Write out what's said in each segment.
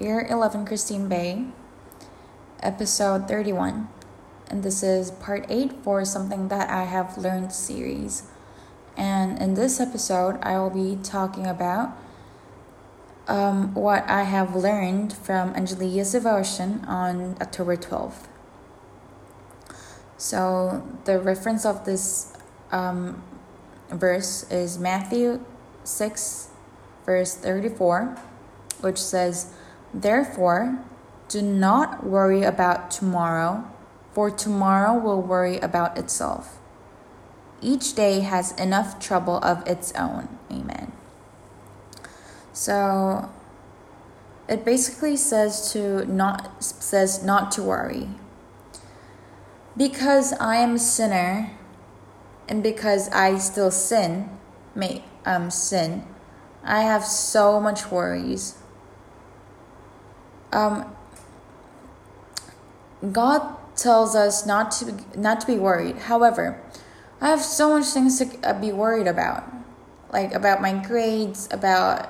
Year 11 Christine Bay, episode 31. And this is part 8 for Something That I Have Learned series. And in this episode, I will be talking about um, what I have learned from Angelia's devotion on October 12th. So, the reference of this um, verse is Matthew 6, verse 34, which says, Therefore, do not worry about tomorrow, for tomorrow will worry about itself. Each day has enough trouble of its own. Amen. So it basically says to not says not to worry. Because I am a sinner and because I still sin, may um sin, I have so much worries um, God tells us not to not to be worried. However, I have so much things to uh, be worried about, like about my grades, about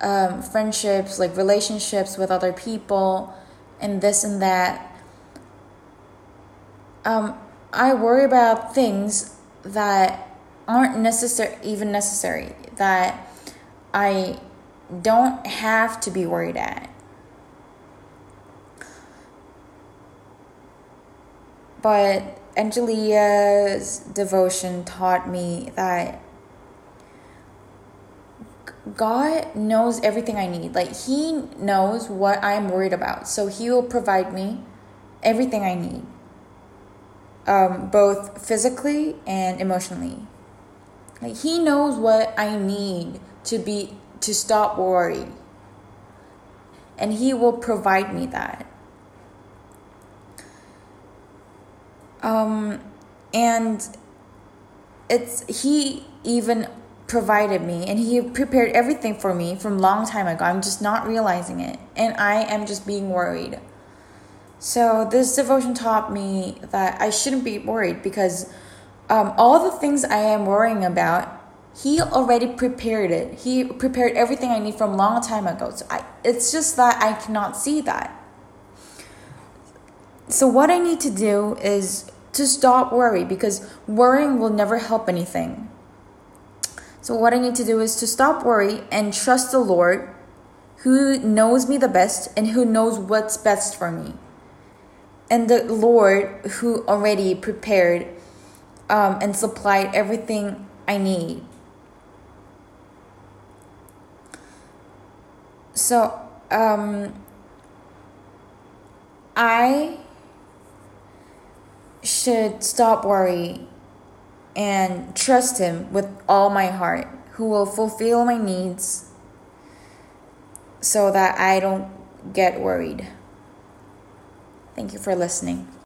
um, friendships, like relationships with other people, and this and that. Um, I worry about things that aren't necessary, even necessary, that I don't have to be worried at. But Angelia's devotion taught me that God knows everything I need. Like, He knows what I'm worried about. So, He will provide me everything I need, um, both physically and emotionally. Like, He knows what I need to be to stop worrying, and He will provide me that. Um, and it's he even provided me and he prepared everything for me from long time ago. I'm just not realizing it, and I am just being worried. So this devotion taught me that I shouldn't be worried because um, all the things I am worrying about, he already prepared it. He prepared everything I need from long time ago. So I, it's just that I cannot see that. So what I need to do is to stop worry because worrying will never help anything. So what I need to do is to stop worry and trust the Lord who knows me the best and who knows what's best for me. And the Lord who already prepared um, and supplied everything I need. So, um, I should stop worrying and trust Him with all my heart, who will fulfill my needs so that I don't get worried. Thank you for listening.